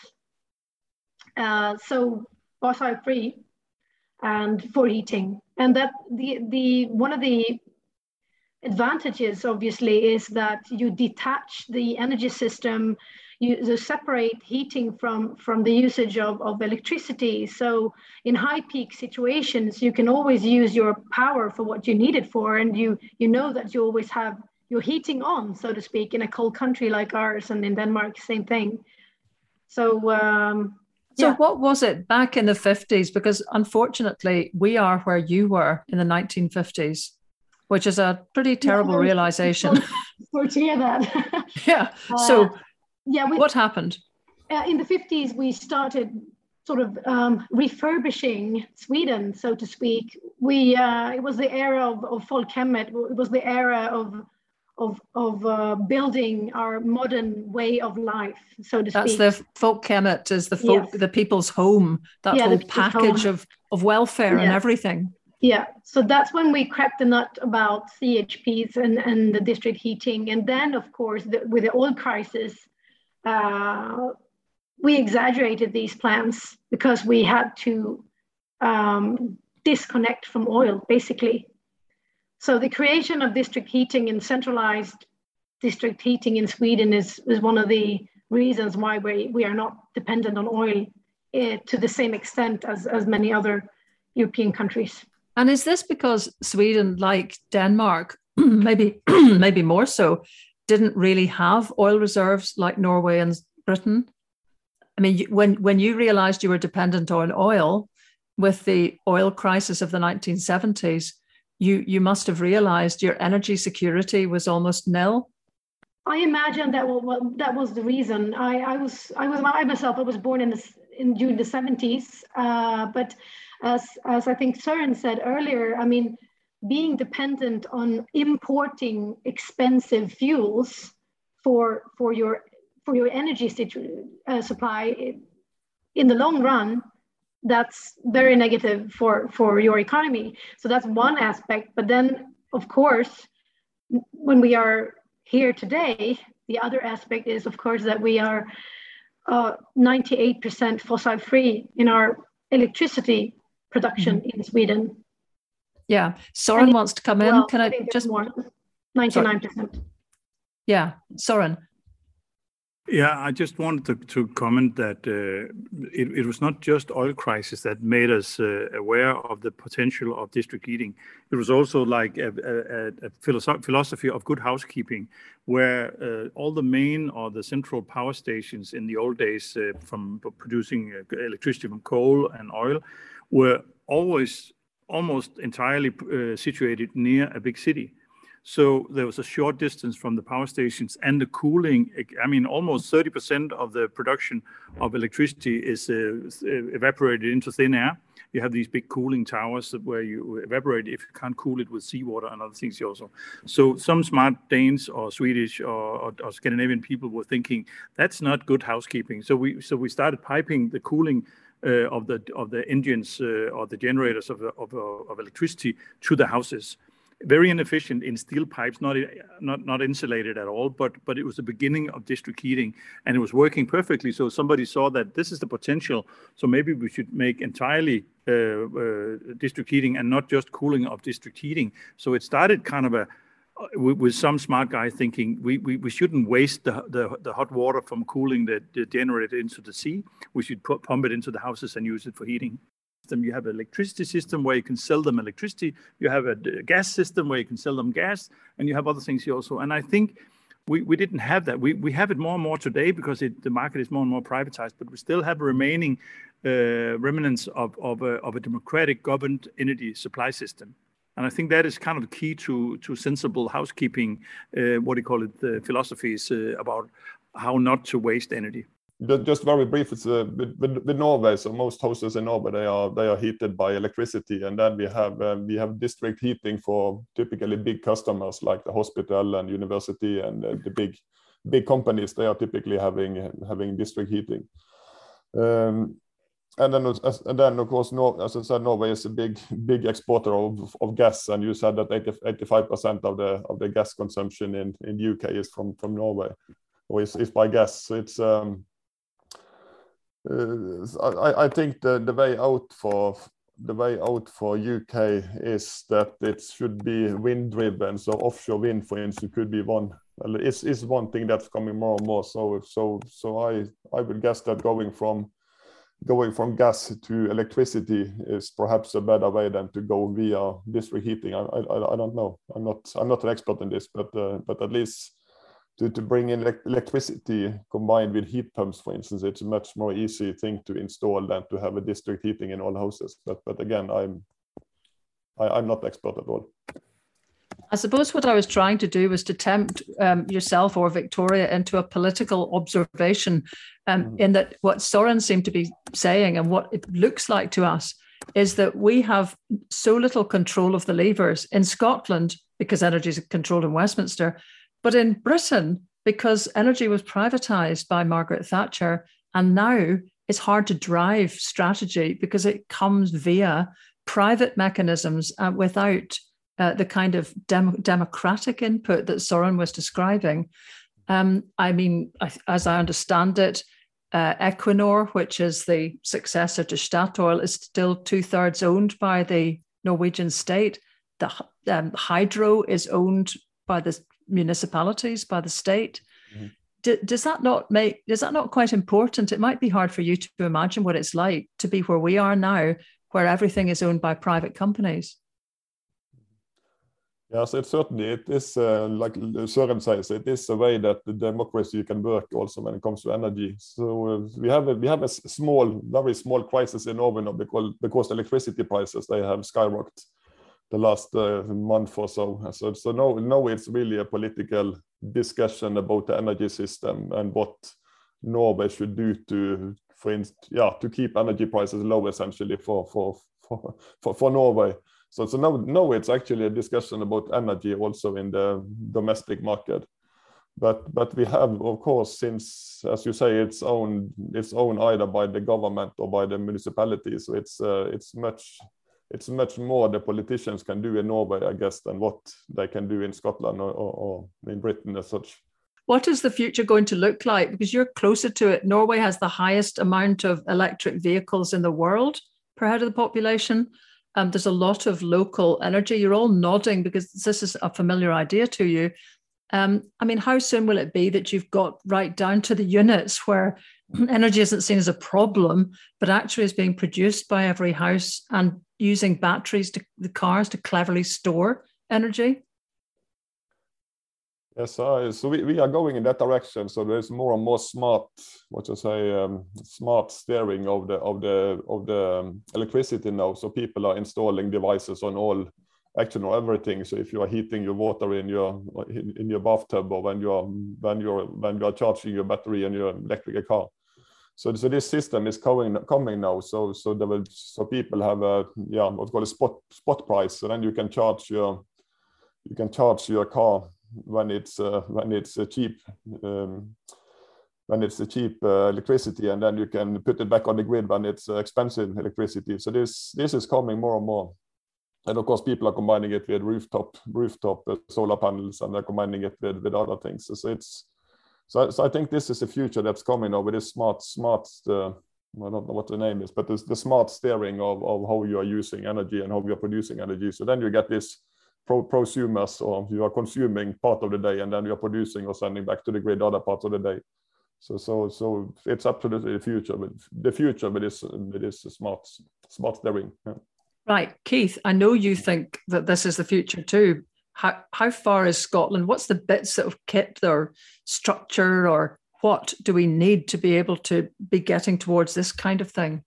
Uh, so fossil free and for heating. And that the, the one of the advantages obviously is that you detach the energy system you separate heating from, from the usage of, of electricity. So in high peak situations, you can always use your power for what you need it for. And you, you know that you always have your heating on, so to speak, in a cold country like ours and in Denmark, same thing. So, um, so yeah. what was it back in the 50s? Because unfortunately, we are where you were in the 1950s, which is a pretty terrible yeah, realization. (laughs) Sorry to hear that. (laughs) yeah. So, uh, yeah we, what happened uh, in the 50s, we started sort of um, refurbishing Sweden, so to speak. We uh, it was the era of, of folkhemmet. It was the era of of of uh, building our modern way of life, so to That's speak. That's the folkhemmet is the folk, yes. the people's home. That yeah, whole package home. of of welfare yeah. and everything. Yeah, so that's when we cracked the nut about CHPs and, and the district heating. And then, of course, the, with the oil crisis, uh, we exaggerated these plans because we had to um, disconnect from oil, basically. So the creation of district heating and centralized district heating in Sweden is, is one of the reasons why we, we are not dependent on oil uh, to the same extent as, as many other European countries. And is this because Sweden, like Denmark, (clears throat) maybe (clears throat) maybe more so, didn't really have oil reserves like Norway and Britain? I mean, when when you realized you were dependent on oil with the oil crisis of the 1970s, you you must have realized your energy security was almost nil. I imagine that well, that was the reason. I, I was I was I myself I was born in the in during the 70s, uh, but as, as I think Søren said earlier, I mean, being dependent on importing expensive fuels for, for, your, for your energy situ- uh, supply in the long run, that's very negative for, for your economy. So that's one aspect. But then, of course, when we are here today, the other aspect is, of course, that we are uh, 98% fossil free in our electricity production mm-hmm. in Sweden. Yeah, Søren wants to come in. Well, Can I, I just more? Ninety-nine percent. Yeah, Søren. Yeah, I just wanted to, to comment that uh, it, it, was not just oil crisis that made us uh, aware of the potential of district heating. It was also like a, a, a philosophy of good housekeeping, where uh, all the main or the central power stations in the old days uh, from producing uh, electricity from coal and oil were always almost entirely uh, situated near a big city. So there was a short distance from the power stations and the cooling. I mean, almost 30% of the production of electricity is uh, evaporated into thin air. You have these big cooling towers where you evaporate if you can't cool it with seawater and other things also. So some smart Danes or Swedish or, or, or Scandinavian people were thinking that's not good housekeeping. So we so we started piping the cooling uh, of the of the engines uh, or the generators of, of, of electricity to the houses. Very inefficient in steel pipes, not not not insulated at all. But but it was the beginning of district heating, and it was working perfectly. So somebody saw that this is the potential. So maybe we should make entirely uh, uh, district heating and not just cooling of district heating. So it started kind of a with some smart guy thinking we, we, we shouldn't waste the, the, the hot water from cooling the, the generator into the sea. We should put, pump it into the houses and use it for heating. You have an electricity system where you can sell them electricity. You have a gas system where you can sell them gas, and you have other things here also. And I think we, we didn't have that. We, we have it more and more today because it, the market is more and more privatized, but we still have remaining uh, remnants of, of, a, of a democratic governed energy supply system. And I think that is kind of key to, to sensible housekeeping, uh, what do you call it, the philosophies uh, about how not to waste energy. Just very brief, it's uh, with, with, Norway. So most houses in Norway they are they are heated by electricity, and then we have uh, we have district heating for typically big customers like the hospital and university and uh, the big big companies. They are typically having having district heating. Um, and then, and then of course, as I said, Norway is a big, big exporter of, of gas, and you said that 85 percent of the of the gas consumption in in UK is from from Norway, or is, is by gas. It's um, I, I think the the way out for the way out for UK is that it should be wind driven. So offshore wind, for instance, could be one. Is is one thing that's coming more and more. So so so I I would guess that going from going from gas to electricity is perhaps a better way than to go via district heating. I, I, I don't know. I'm not I'm not an expert in this, but uh, but at least to, to bring in electricity combined with heat pumps, for instance, it's a much more easy thing to install than to have a district heating in all houses. But but again, I'm I, am i am not expert at all. I suppose what I was trying to do was to tempt um, yourself or Viktoria into a political observation, um, mm. in that what Søren seemed to be saying and what it looks like to us is that we have so little control of the levers in Scotland because energy is controlled in Westminster, but in Britain because energy was privatized by Margaret Thatcher, and now it's hard to drive strategy because it comes via private mechanisms uh, without uh, the kind of dem- democratic input that Søren was describing. Um, I mean, as I understand it, uh, Equinor, which is the successor to Statoil, is still two thirds owned by the Norwegian state. The um, hydro is owned by the municipalities, by the state. Mm-hmm. D- does that not make? Is that not quite important? It might be hard for you to imagine what it's like to be where we are now, where everything is owned by private companies. Yes, it certainly it is uh, like Søren says, it is a way that the democracy can work also when it comes to energy. So uh, we have a, we have a small, very small crisis in Norway now because because electricity prices they have skyrocketed the last uh, month or so. So so now now it's really a political discussion about the energy system and what Norway should do to for instance, yeah, to keep energy prices low essentially for for for for, for Norway. So, so now, now it's actually a discussion about energy also in the domestic market. But, but we have, of course, since, as you say, it's owned, it's owned either by the government or by the municipalities. So it's, uh, it's much, it's much more the politicians can do in Norway, I guess, than what they can do in Scotland or, or, or in Britain as such. What is the future going to look like? Because you're closer to it. Norway has the highest amount of electric vehicles in the world per head of the population. Um, there's a lot of local energy. You're all nodding because this is a familiar idea to you. Um, I mean, how soon will it be that you've got right down to the units where (clears throat) energy isn't seen as a problem, but actually is being produced by every house and using batteries to the cars to cleverly store energy? Yes, uh, so we, we are going in that direction. So there's more and more smart, what you say, um, smart steering of the of the of the um, electricity now. So people are installing devices on all, actually on everything. So if you are heating your water in your in, in your bathtub, or when you are when you're when you are charging your battery in your electric car. So, so this system is coming coming now. So so there will so people have a yeah what's called a spot spot price. So then you can charge your you can charge your car when it's uh, when it's uh, cheap um, when it's a cheap uh, electricity, and then you can put it back on the grid when it's expensive electricity. So this this is coming more and more. And of course, people are combining it with rooftop rooftop solar panels, and they're combining it with, with other things. So it's so, so I think this is a future that's coming now with this smart smart. Uh, I don't know what the name is, but it's the smart steering of, of how you are using energy and how you are producing energy. So then you get this pro prosumers or you are consuming part of the day and then you are producing or sending back to the grid other parts of the day. So so so it's absolutely the future, but the future with this with this smart smart steering. Yeah. Right, Keith. I know you think that this is the future too. How how far is Scotland? What's the bits that have kept their structure or what do we need to be able to be getting towards this kind of thing?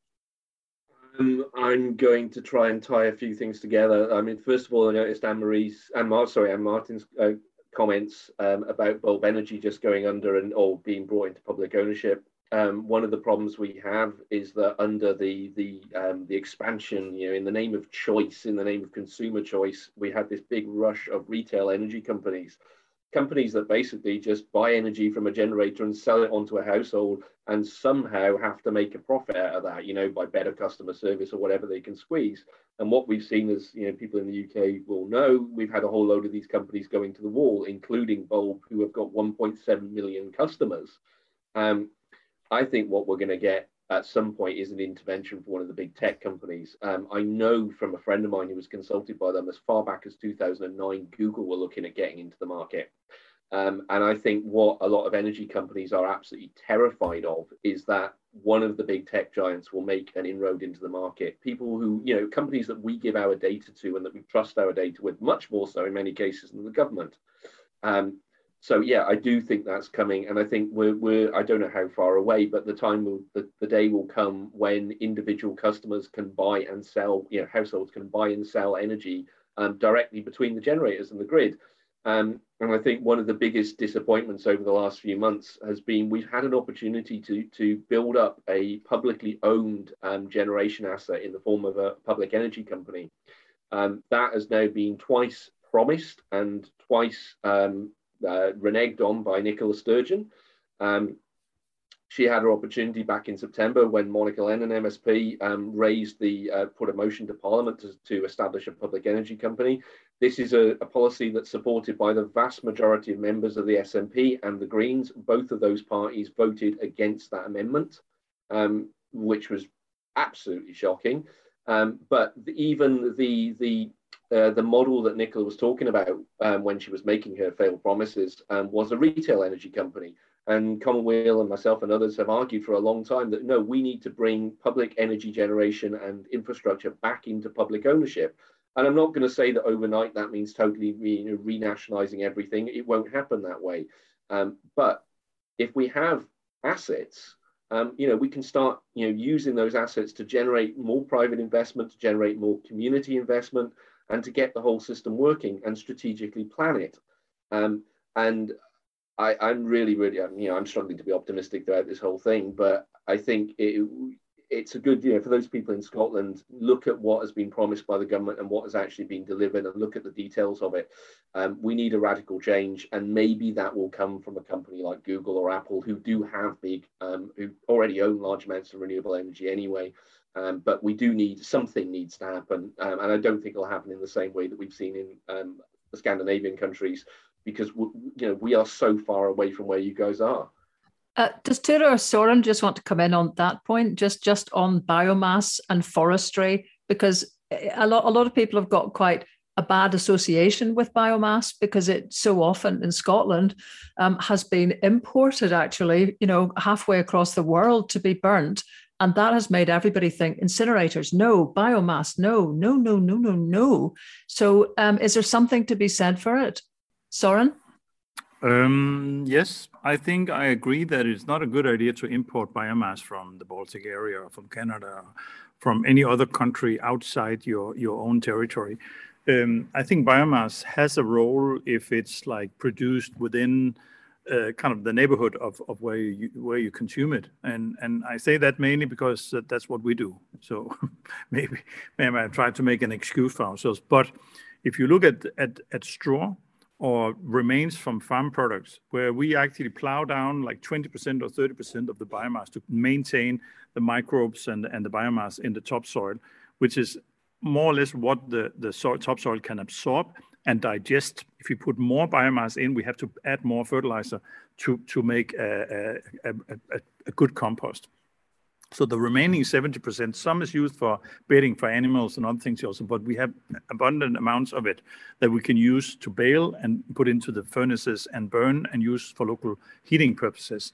Um, I'm going to try and tie a few things together. I mean, first of all, I noticed Anne Marie's and Mark, sorry, Anne Martin's uh, comments um, about Bulb Energy just going under and or being brought into public ownership. Um, one of the problems we have is that under the the um, the expansion, you know, in the name of choice, in the name of consumer choice, we had this big rush of retail energy companies companies that basically just buy energy from a generator and sell it onto a household and somehow have to make a profit out of that, you know, by better customer service or whatever they can squeeze. And what we've seen is, you know, people in the UK will know, we've had a whole load of these companies going to the wall, including Bulb, who have got 1.7 million customers. Um, I think what we're going to get at some point is an intervention for one of the big tech companies. Um, I know from a friend of mine who was consulted by them as far back as 2009, Google were looking at getting into the market. Um, and I think what a lot of energy companies are absolutely terrified of is that one of the big tech giants will make an inroad into the market. People who, you know, companies that we give our data to and that we trust our data with, much more so in many cases than the government. Um, so yeah, I do think that's coming, and I think we're we're I don't know how far away, but the time will the, the day will come when individual customers can buy and sell, you know, households can buy and sell energy um, directly between the generators and the grid. Um, and I think one of the biggest disappointments over the last few months has been we've had an opportunity to, to build up a publicly owned um, generation asset in the form of a public energy company. Um, that has now been twice promised and twice um, uh, reneged on by Nicola Sturgeon. Um, she had her opportunity back in September when Monica Lennon, MSP, um, raised the uh, put a motion to Parliament to, to, establish a public energy company. This is a, a, policy that's supported by the vast majority of members of the SNP and the Greens. Both of those parties voted against that amendment, um, which was absolutely shocking. Um, but the, even the the uh, the model that Nicola was talking about um, when she was making her failed promises um, was a retail energy company. And Common Weal and myself and others have argued for a long time that no, we need to bring public energy generation and infrastructure back into public ownership. And I'm not going to say that overnight that means totally re- renationalizing everything. It won't happen that way. Um, but if we have assets, um, you know, we can start, you know, using those assets to generate more private investment, to generate more community investment, and to get the whole system working and strategically plan it. Um, and I, I'm really, really, you know, I'm struggling to be optimistic about this whole thing, but I think it, it's a good, you know, for those people in Scotland, look at what has been promised by the government and what has actually been delivered and look at the details of it. Um, we need a radical change, and maybe that will come from a company like Google or Apple, who do have big, um, who already own large amounts of renewable energy anyway. Um, but we do need something needs to happen, um, and I don't think it'll happen in the same way that we've seen in um, the Scandinavian countries, because you know we are so far away from where you guys are. Uh, does Tore or Søren just want to come in on that point, just just on biomass and forestry? Because a lot a lot of people have got quite a bad association with biomass because it so often in Scotland um, has been imported actually, you know, halfway across the world to be burnt. And that has made everybody think incinerators, no, biomass, no, no, no, no, no, no. So um, is there something to be said for it? Søren? Um, yes, I think I agree that it's not a good idea to import biomass from the Baltic area or from Canada, from any other country outside your, your own territory. Um, I think biomass has a role if it's like produced within uh, kind of the neighborhood of, of where you where you consume it, and and I say that mainly because that's what we do. So (laughs) maybe maybe I tried to make an excuse for ourselves, but if you look at at, at straw, or remains from farm products, where we actually plow down like 20% or 30% of the biomass to maintain the microbes and, and the biomass in the topsoil, which is more or less what the, the soil, topsoil can absorb and digest. If you put more biomass in, we have to add more fertilizer to, to make a, a, a, a good compost. So the remaining 70%, some is used for bedding for animals and other things also, but we have abundant amounts of it that we can use to bale and put into the furnaces and burn and use for local heating purposes.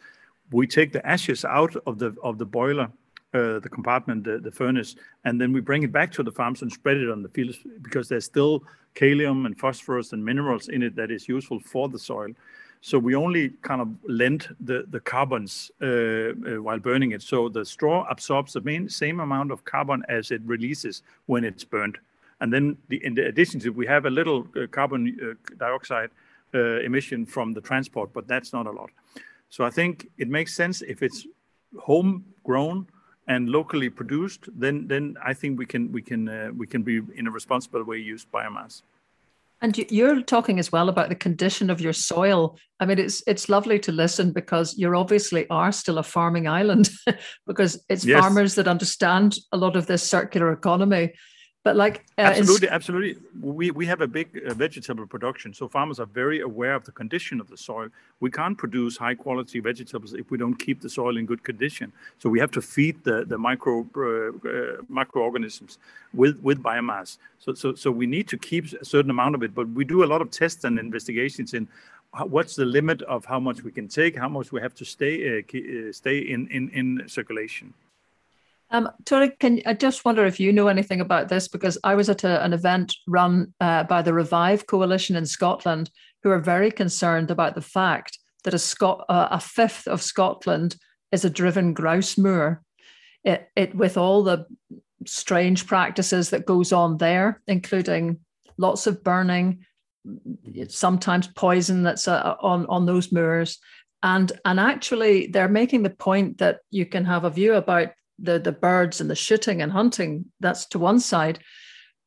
We take the ashes out of the of the boiler, uh, the compartment, the, the furnace, and then we bring it back to the farms and spread it on the fields because there's still kalium and phosphorus and minerals in it that is useful for the soil. So we only kind of lend the, the carbons uh, uh, while burning it. So the straw absorbs the main, same amount of carbon as it releases when it's burned. And then the, in the addition to it, we have a little uh, carbon uh, dioxide uh, emission from the transport, but that's not a lot. So I think it makes sense if it's homegrown and locally produced, then then I think we can we can uh, we can be in a responsible way use biomass. And you're talking as well about the condition of your soil. I mean, it's it's lovely to listen because you obviously are still a farming island, (laughs) because it's yes. farmers that understand a lot of this circular economy but like uh, absolutely, absolutely, we we have a big uh, vegetable production, so farmers are very aware of the condition of the soil. We can't produce high quality vegetables if we don't keep the soil in good condition. So we have to feed the the micro uh, uh, microorganisms with with biomass. So so so we need to keep a certain amount of it, but we do a lot of tests and investigations in what's the limit of how much we can take, how much we have to stay uh, uh, stay in in in circulation. Um, Tore, can I just wonder if you know anything about this? Because I was at a, an event run uh, by the Revive Coalition in Scotland, who are very concerned about the fact that a, Scot- uh, a fifth of Scotland is a driven grouse moor. It, it with all the strange practices that goes on there, including lots of burning, sometimes poison that's uh, on on those moors, and and actually they're making the point that you can have a view about the the birds and the shooting and hunting. That's to one side,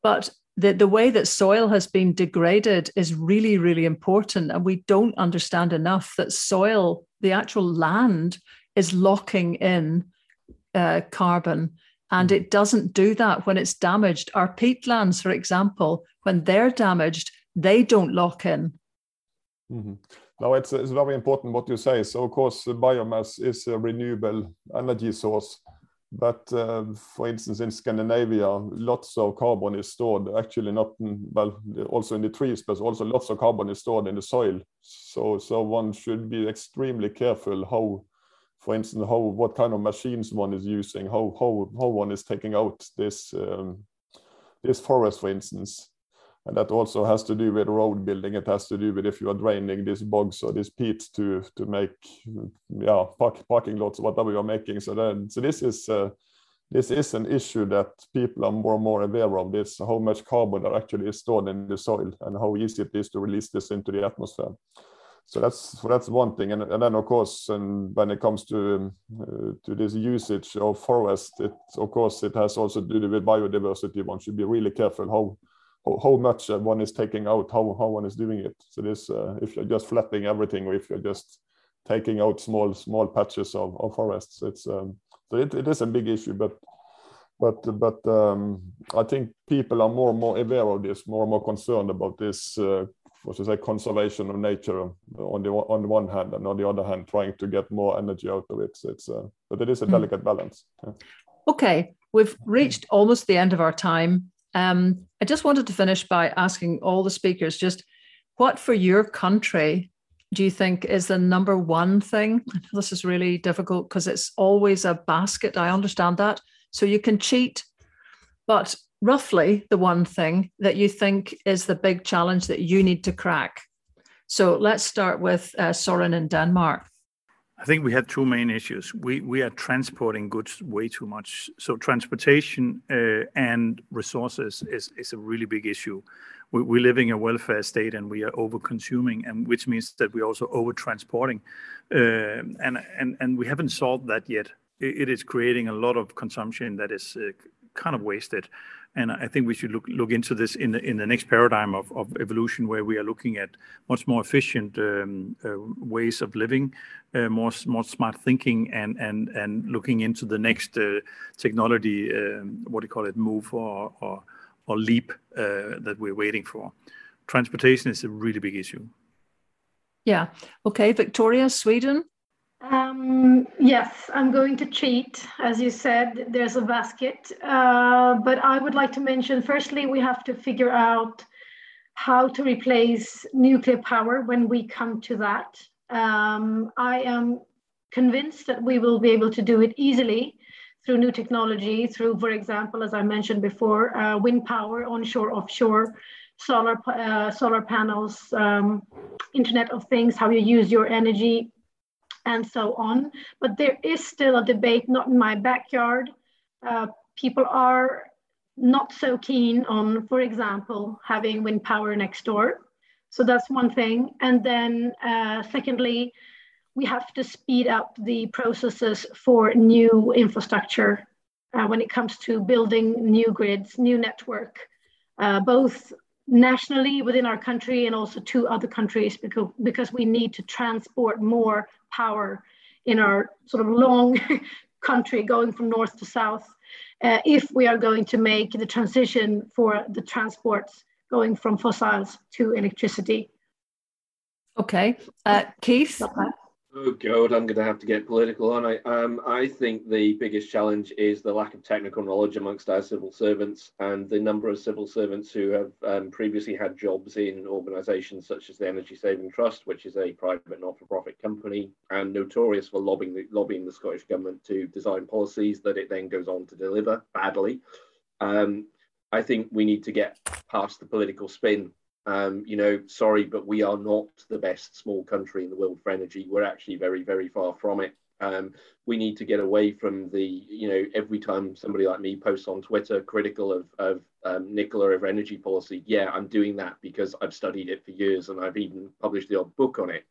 but the, the way that soil has been degraded is really, really important. And we don't understand enough that soil, the actual land, is locking in uh, carbon. And it doesn't do that when it's damaged. Our peatlands, for example, when they're damaged, they don't lock in. Mm-hmm. No, it's, it's very important what you say. So, of course, biomass is a renewable energy source. But uh, for instance, in Scandinavia, lots of carbon is stored. Actually, not well, also in the trees, but also lots of carbon is stored in the soil. So, so one should be extremely careful how, for instance, how what kind of machines one is using, how how how one is taking out this um, this forest, for instance and that also has to do with road building. It has to do with if you are draining these bogs or these peats to to make yeah park, parking lots, whatever you are making. So then, so this is uh, this is an issue that people are more and more aware of. This how much carbon there actually is stored in the soil and how easy it is to release this into the atmosphere. So that's so that's one thing, and, and then of course, and when it comes to uh, to this usage of forest, it of course it has also to do with biodiversity. One should be really careful how how much one is taking out, how, how one is doing it. So this, uh, if you're just flattening everything, or if you're just taking out small small patches of, of forests, it's um, so it, it is a big issue. But but but um, I think people are more and more aware of this, more and more concerned about this. Uh, what to say, conservation of nature on the on the one hand, and on the other hand, trying to get more energy out of it. So it's uh, but it is a hmm. delicate mm. balance. Yeah. Okay, we've reached almost the end of our time. Um, I just wanted to finish by asking all the speakers just what for your country do you think is the number one thing? This is really difficult because it's always a basket. I understand that. So you can cheat, but roughly the one thing that you think is the big challenge that you need to crack. So let's start with uh, Søren in Denmark. I think we have two main issues. We we are transporting goods way too much. So transportation uh, and resources is a really big issue. We, we're living in a welfare state and we are over consuming, and which means that we're also over transporting, uh, and we haven't solved that yet. It, it is creating a lot of consumption that is uh, kind of wasted. And I think we should look look into this in the in the next paradigm of, of evolution, where we are looking at much more efficient um, uh, ways of living, uh, more more smart thinking, and and and looking into the next uh, technology, um, what do you call it, move or or, or leap uh, that we're waiting for. Transportation is a really big issue. Yeah. Okay, Viktoria, Sweden. Um, yes, I'm going to cheat. As you said, there's a basket. Uh, but I would like to mention firstly, we have to figure out how to replace nuclear power when we come to that. Um, I am convinced that we will be able to do it easily through new technology, through, for example, as I mentioned before, uh, wind power, onshore, offshore, solar, uh, solar panels, um, Internet of Things, how you use your energy and so on. But there is still a debate, not in my backyard. Uh, people are not so keen on, for example, having wind power next door. So that's one thing. And then, uh, secondly, we have to speed up the processes for new infrastructure uh, when it comes to building new grids, new network, uh, both nationally within our country and also to other countries because, because we need to transport more power in our sort of long (laughs) country going from north to south uh, if we are going to make the transition for the transports going from fossils to electricity. Okay. Uh, Keith? Oh God, I'm going to have to get political on I. Um, I think the biggest challenge is the lack of technical knowledge amongst our civil servants and the number of civil servants who have um, previously had jobs in organisations such as the Energy Saving Trust, which is a private not-for-profit company and notorious for lobbying the, lobbying the Scottish government to design policies that it then goes on to deliver badly. Um, I think we need to get past the political spin um, you know, sorry, but we are not the best small country in the world for energy. We're actually very, very far from it. Um, we need to get away from the, you know, every time somebody like me posts on Twitter critical of, of um, Nicola of energy policy, yeah, I'm doing that because I've studied it for years and I've even published the odd book on it.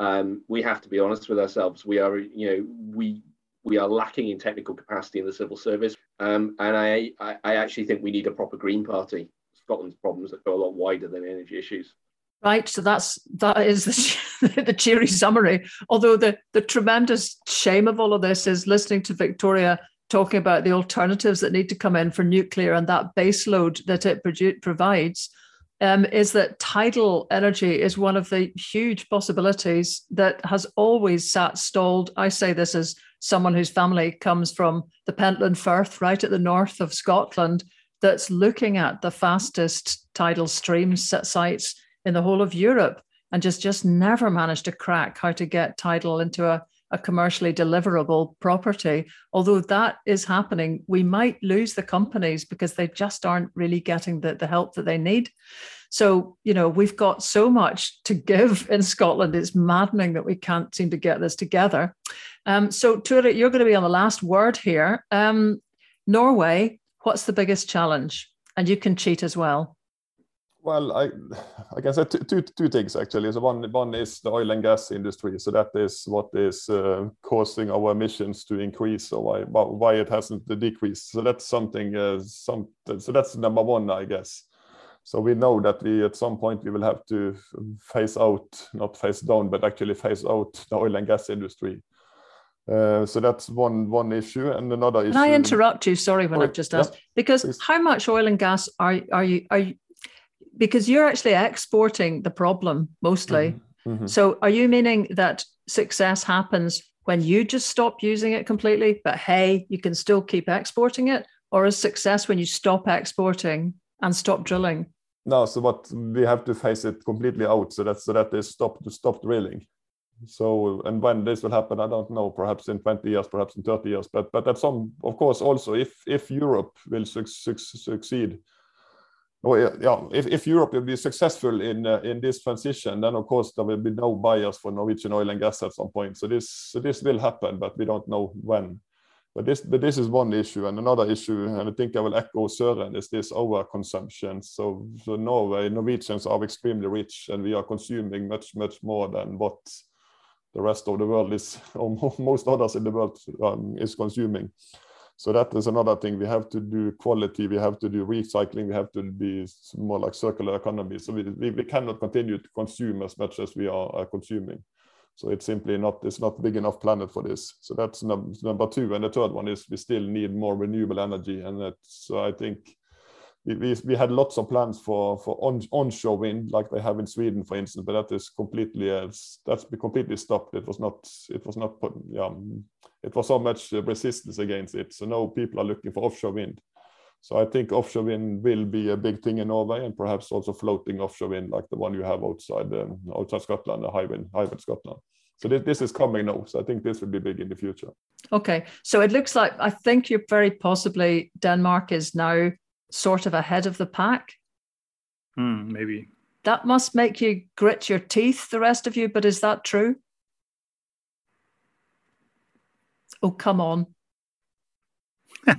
Um, we have to be honest with ourselves. We are, you know, we we are lacking in technical capacity in the civil service, um, and I, I, I actually think we need a proper Green Party. Scotland's problems that go a lot wider than energy issues. Right, so that's that is the, (laughs) the cheery summary. Although the the tremendous shame of all of this is listening to Viktoria talking about the alternatives that need to come in for nuclear and that baseload that it provides. Um, is that tidal energy is one of the huge possibilities that has always sat stalled. I say this as someone whose family comes from the Pentland Firth, right at the north of Scotland, that's looking at the fastest tidal stream sites in the whole of Europe and just just never managed to crack how to get tidal into a, a commercially deliverable property. Although that is happening, we might lose the companies because they just aren't really getting the, the help that they need. So, you know, we've got so much to give (laughs) in Scotland. It's maddening that we can't seem to get this together. Um, so, Tore, you're going to be on the last word here. Um, Norway, what's the biggest challenge? And you can cheat as well. Well, I I can say two, two, two things actually. So one one is the oil and gas industry. So that is what is uh, causing our emissions to increase, or why why it hasn't decreased. So that's something. Uh, some so that's number one, I guess. So we know that we at some point we will have to phase out, not phase down, but actually phase out the oil and gas industry. Uh, so that's one one issue, and another issue. Can I interrupt you? Sorry, when I've just asked, yeah, because please. how much oil and gas are are you are you because you're actually exporting the problem mostly. Mm-hmm. Mm-hmm. So are you meaning that success happens when you just stop using it completely, but hey, you can still keep exporting it? Or is success when you stop exporting and stop drilling? No, so what we have to face it completely out. So that's so that is stop to stop drilling. So and when this will happen, I don't know. Perhaps in 20 years, perhaps in 30 years. But but at some, of course, also if if Europe will su- su- succeed well, yeah, if, if Europe will be successful in uh, in this transition, then of course there will be no buyers for Norwegian oil and gas at some point. So this so this will happen, but we don't know when. But this but this is one issue, and another issue, and I think I will echo Søren, is this overconsumption. So so Norway Norwegians are extremely rich, and we are consuming much much more than what the rest of the world is, (laughs) or most others in the world um, is consuming. So that is another thing. We have to do quality, we have to do recycling, we have to be more like circular economy. So we, we, we cannot continue to consume as much as we are, consuming. So it's simply not, it's not big enough planet for this. So that's number, number two. And the third one is we still need more renewable energy. And that's, so I think we, we, had lots of plans for for on, onshore wind like they have in Sweden for instance but that is completely uh, that's completely stopped it was not it was not yeah it was so much resistance against it so now people are looking for offshore wind so I think offshore wind will be a big thing in Norway and perhaps also floating offshore wind like the one you have outside um, outside Scotland the Hywind Hywind Scotland so this, this is coming now. So I think this will be big in the future. Okay. So it looks like I think you're very possibly Denmark is now sort of ahead of the pack. Hmm, maybe. That must make you grit your teeth, the rest of you, but is that true? Oh, come on. (laughs)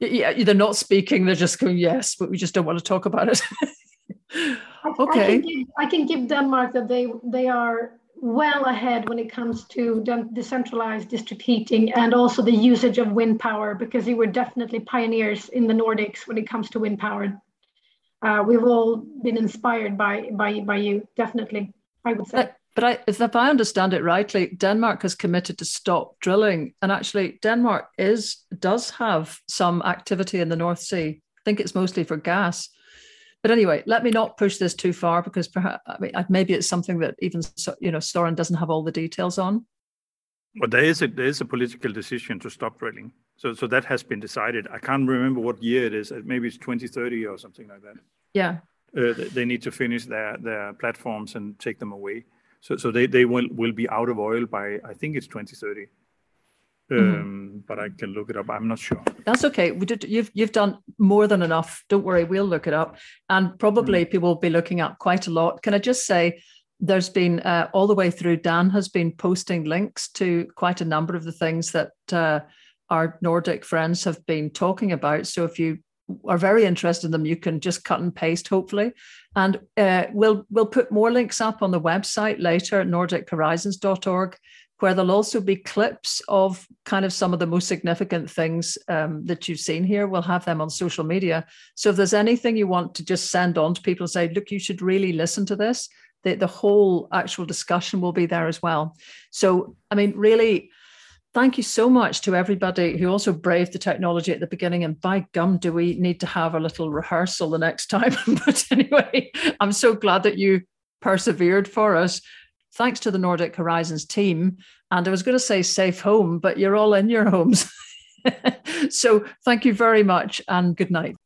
yeah, they're not speaking, they're just going, yes, but we just don't want to talk about it. (laughs) okay. I can, give, I can give Denmark that they they are well ahead when it comes to decentralized district heating and also the usage of wind power because they were definitely pioneers in the Nordics when it comes to wind power. Uh, we've all been inspired by by by you, definitely. I would say. But, but I, if I understand it rightly, Denmark has committed to stop drilling, and actually, Denmark is does have some activity in the North Sea. I think it's mostly for gas. But anyway, let me not push this too far because perhaps I mean, maybe it's something that even you know Søren doesn't have all the details on. Well, there is a there is a political decision to stop drilling. So so that has been decided. I can't remember what year it is. Maybe it's 2030 or something like that. Yeah. Uh, they need to finish their their platforms and take them away. So so they they will will be out of oil by I think it's 2030. Mm-hmm. Um, but I can look it up. I'm not sure. That's okay. We did. You've you've done more than enough. Don't worry. We'll look it up, and probably mm. people will be looking up quite a lot. Can I just say, there's been uh, all the way through, Dan has been posting links to quite a number of the things that uh, our Nordic friends have been talking about. So if you are very interested in them, you can just cut and paste, hopefully. And uh, we'll we'll put more links up on the website later, nordichorizons.org, where there'll also be clips of kind of some of the most significant things um, that you've seen here. We'll have them on social media. So if there's anything you want to just send on to people and say, look, you should really listen to this, the, the whole actual discussion will be there as well. So, I mean, really, thank you so much to everybody who also braved the technology at the beginning. And by gum, do we need to have a little rehearsal the next (laughs) time? but anyway, I'm so glad that you persevered for us. Thanks to the Nordic Horizons team. And I was going to say safe home, but you're all in your (laughs) homes. so thank you very much and good night.